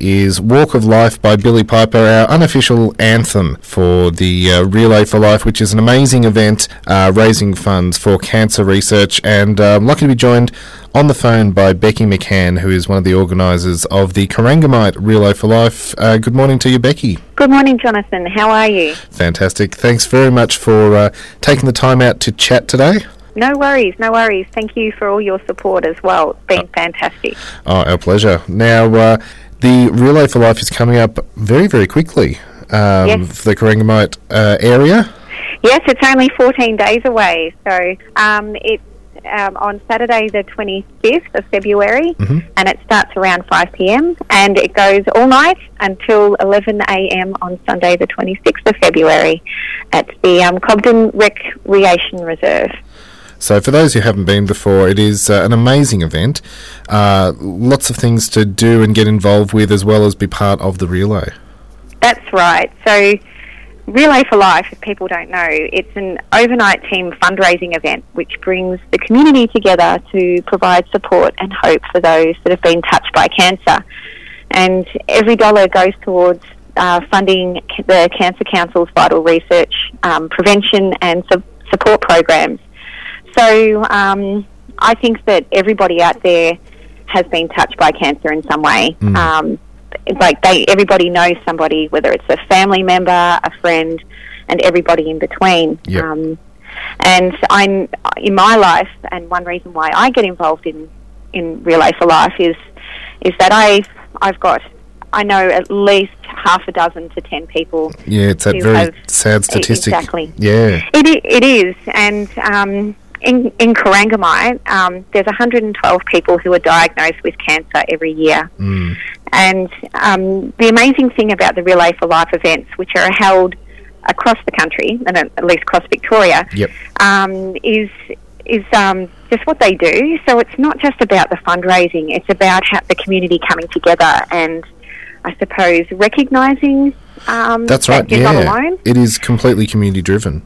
is Walk of Life by Billie Piper, our unofficial anthem for the uh, Relay for Life, which is an amazing event uh, raising funds for cancer research. And uh, I'm lucky to be joined on the phone by Becky McCann, who is one of the organisers of the Corangamite Relay for Life. Uh, good morning to you, Becky. Good morning, Jonathan. How are you? Fantastic. Thanks very much for uh, taking the time out to chat today. No worries, no worries. Thank you for all your support as well. It's been fantastic. Oh, our pleasure. Now, uh, the Relay for Life is coming up very, very quickly um, Yes. for the Corangamite uh, area. Yes, it's only 14 days away. So um, it's um, on Saturday, the 25th of February, and it starts around 5 pm and it goes all night until 11 am on Sunday, the 26th of February at the um, Cobden Recreation Reserve. So, for those who haven't been before, it is uh, an amazing event. Uh, lots of things to do and get involved with, as well as be part of the relay. That's right. So, Relay for Life, if people don't know, it's an overnight team fundraising event which brings the community together to provide support and hope for those that have been touched by cancer. And every dollar goes towards uh, funding the Cancer Council's vital research, um, prevention, and su- support programs. So um, I think that everybody out there has been touched by cancer in some way. Um, like they, everybody knows somebody, whether it's a family member, a friend, and everybody in between. Yep. Um, and I'm in my life, and one reason why I get involved in in Relay for Life is is that I I've got I know at least half a dozen to ten people Yeah, it's that very have- sad statistic. exactly. Yeah. it, it is, and um, in in Corangamite, um, there's 112 people who are diagnosed with cancer every year. Mm. And um, the amazing thing about the Relay for Life events, which are held across the country and at least across Victoria, Yep. um, is is um, just what they do. So it's not just about the fundraising; it's about the community coming together and, I suppose, recognising. Um, That's that right. you're Yeah. not alone. It is completely community driven.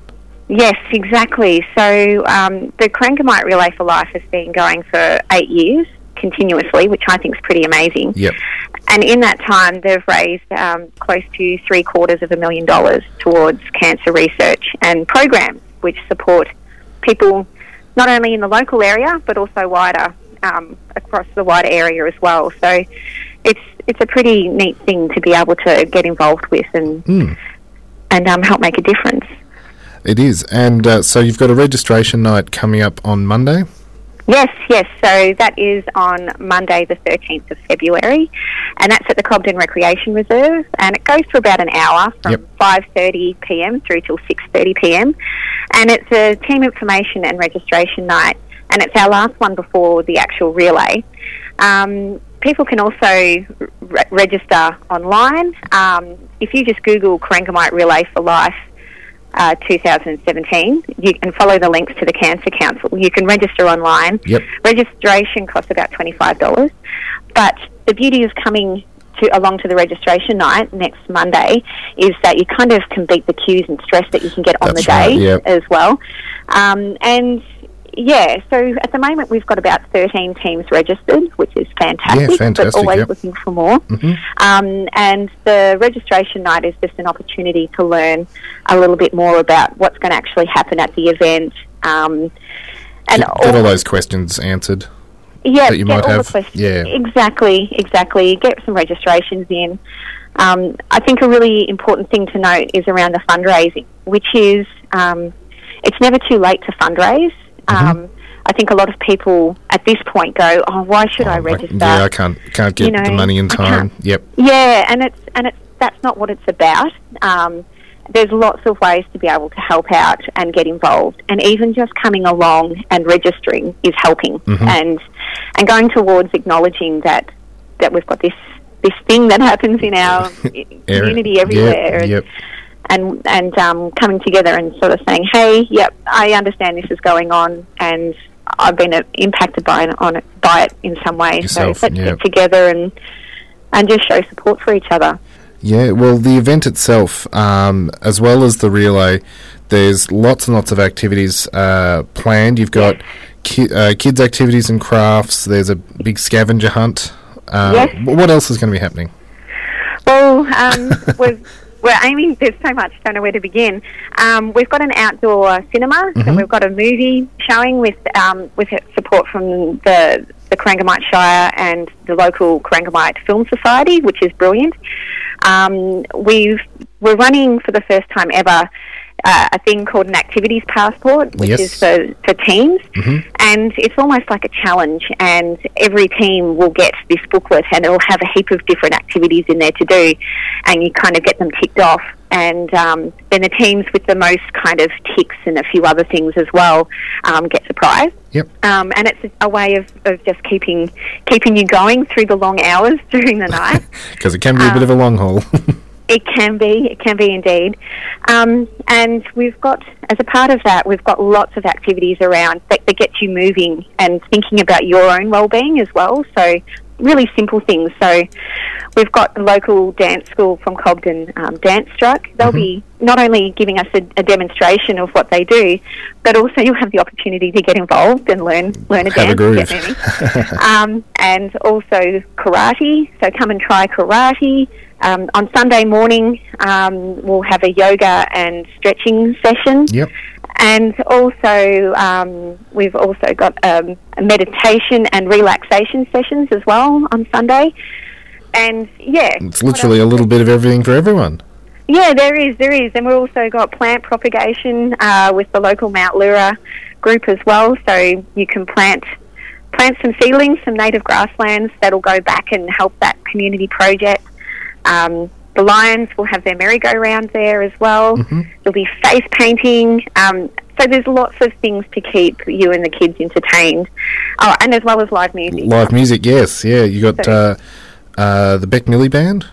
Yes, exactly. So um, the Corangamite Relay for Life has been going for eight years continuously, which I think is pretty amazing. Yep. And in that time, they've raised um, close to three quarters of a million dollars towards cancer research and programs which support people not only in the local area but also wider um, across the wider area as well. So it's it's a pretty neat thing to be able to get involved with and Mm. and um, help make a difference. It is. And uh, so you've got a registration night coming up on Monday. Yes, yes. So that is on Monday, the 13th of February, and that's at the Cobden Recreation Reserve, and it goes for about an hour from Yep. 5:30 p.m. through till 6:30 p.m. And it's a team information and registration night, and it's our last one before the actual relay. Um, people can also re- register online. Um, if you just Google Corangamite Relay for Life uh, 2017. You can follow the links to the Cancer Council. You can register online. Yep. Registration costs about $25. But the beauty of coming to along to the registration night next Monday is that you kind of can beat the queues and stress that you can get on That's the day right, yep. as well. Um, and yeah, so at the moment we've got about 13 teams registered, which is fantastic, yeah, fantastic, but always yep. looking for more. Mhm. Um, and the registration night is just an opportunity to learn a little bit more about what's going to actually happen at the event. Um, and Get, get all those questions answered. yeah, that you might all have. The questions. Yeah. exactly, exactly. Get some registrations in. Um, I think a really important thing to note is around the fundraising, which is um, it's never too late to fundraise. Mm-hmm. Um, I think a lot of people at this point go, "Oh, why should I Oh, like, register?" yeah, I can't can't get You know, the money in time. Yep. Yeah, and it's and it's that's not what it's about. Um, there's lots of ways to be able to help out and get involved, and even just coming along and registering is helping, Mm-hmm. and and going towards acknowledging that that we've got this this thing that happens in our community everywhere, Yep. yep. And and um, coming together and sort of saying, "Hey, yep, I understand this is going on, and I've been uh, impacted by it, on it by it in some way. Yourself, so let's yeah. get together and and just show support for each other." Yeah, well, the event itself, um, as well as the relay, there's lots and lots of activities uh, planned. You've got ki- uh, kids' activities and crafts. There's a big scavenger hunt. Uh, Yes. What else is going to be happening? um, we've, we're aiming. There's so much. Don't know where to begin. Um, we've got an outdoor cinema. and we've got a movie showing with um, with support from the the Corangamite Shire and the local Corangamite Film Society, which is brilliant. Um, we've we're running for the first time ever uh, a thing called an activities passport, which Yes. is for, for teams. And it's almost like a challenge, and every team will get this booklet, and it'll have a heap of different activities in there to do, and you kind of get them ticked off. And um, then the teams with the most kind of ticks and a few other things as well um, gets a prize. Yep. Um, and it's a way of, of just keeping keeping you going through the long hours during the night. Because it can be a bit of a long haul. It can be, it can be indeed. Um, and we've got, as a part of that, we've got lots of activities around that, that get you moving and thinking about your own well-being as well. So really simple things. So we've got the local dance school from Cobden, um, Dance Struck. They'll be not only giving us a, a demonstration of what they do, but also you'll have the opportunity to get involved and learn learn a Have a dance. moving um, and also karate. So come and try karate. Um, on Sunday morning, um, we'll have a yoga and stretching session. yep. And also, um, we've also got um, meditation and relaxation sessions as well on Sunday. And yeah, It's literally a little bit of everything for everyone. yeah, there is, there is, and we've also got plant propagation uh, with the local Mount Leura group as well. So you can plant plant some seedlings, some native grasslands that'll go back and help that community project. Um, the Lions will have their merry-go-round there as well. There'll be face painting. Um, so there's lots of things to keep you and the kids entertained. Oh, and as well as live music. Live music, yes. Yeah, you got uh, uh, the Beck Millie Band.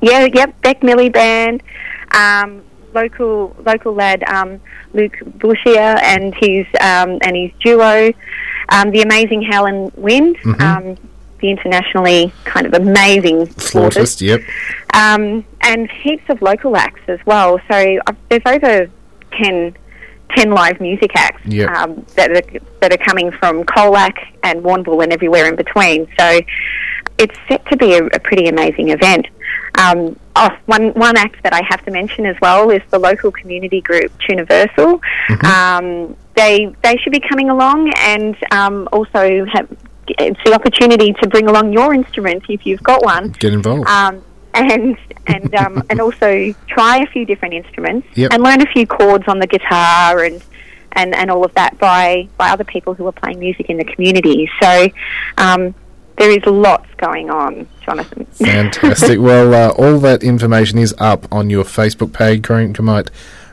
Yeah, yep, Beck Millie Band, um, local local lad um, Luke Bushier and his um, and his duo, um, the amazing Helen Wind, um, the internationally kind of amazing Flautist, flautist, yep. um, and heaps of local acts as well. So there's over 10, 10 live music acts Yep. um, that are that are coming from Colac and Warrnambool and everywhere in between. So it's set to be a, a pretty amazing event. Um, oh, one one act that I have to mention as well is the local community group Tuniversal. Um, they they should be coming along and um, also have it's the opportunity to bring along your instrument if you've got one Get involved. um, and and um, and also try a few different instruments Yep. and learn a few chords on the guitar and, and and all of that by by other people who are playing music in the community. So um, there is lots going on, Jonathan. Fantastic. well, uh, all that information is up on your Facebook page, Corangamite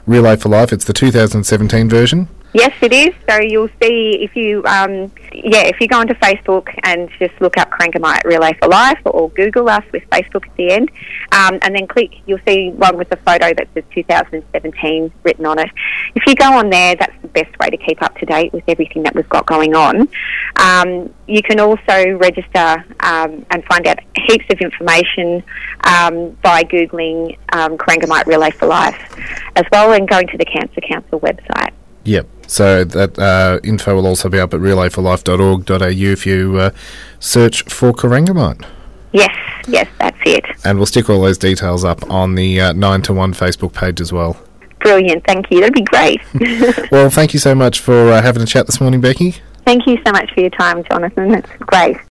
Relay for Life. It's the 2017 version. Yes, it is. So you'll see if you, um, yeah, if you go onto Facebook and just look up Corangamite Relay for Life or Google us with Facebook at the end, um, and then click, you'll see one with the photo that says 2017 written on it. If you go on there, that's the best way to keep up to date with everything that we've got going on. Um, you can also register um, and find out heaps of information um, by Googling um, Corangamite Relay for Life as well and going to the Cancer Council website. Yep. So that uh, info will also be up at relayforlife.org.au if you uh, search for Corangamite. Yes, yes, that's it. And we'll stick all those details up on the uh, 9 to 1 Facebook page as well. Brilliant, thank you. That'd be great. Well, thank you so much for uh, having a chat this morning, Becky. thank you so much for your time, Jonathan. That's great.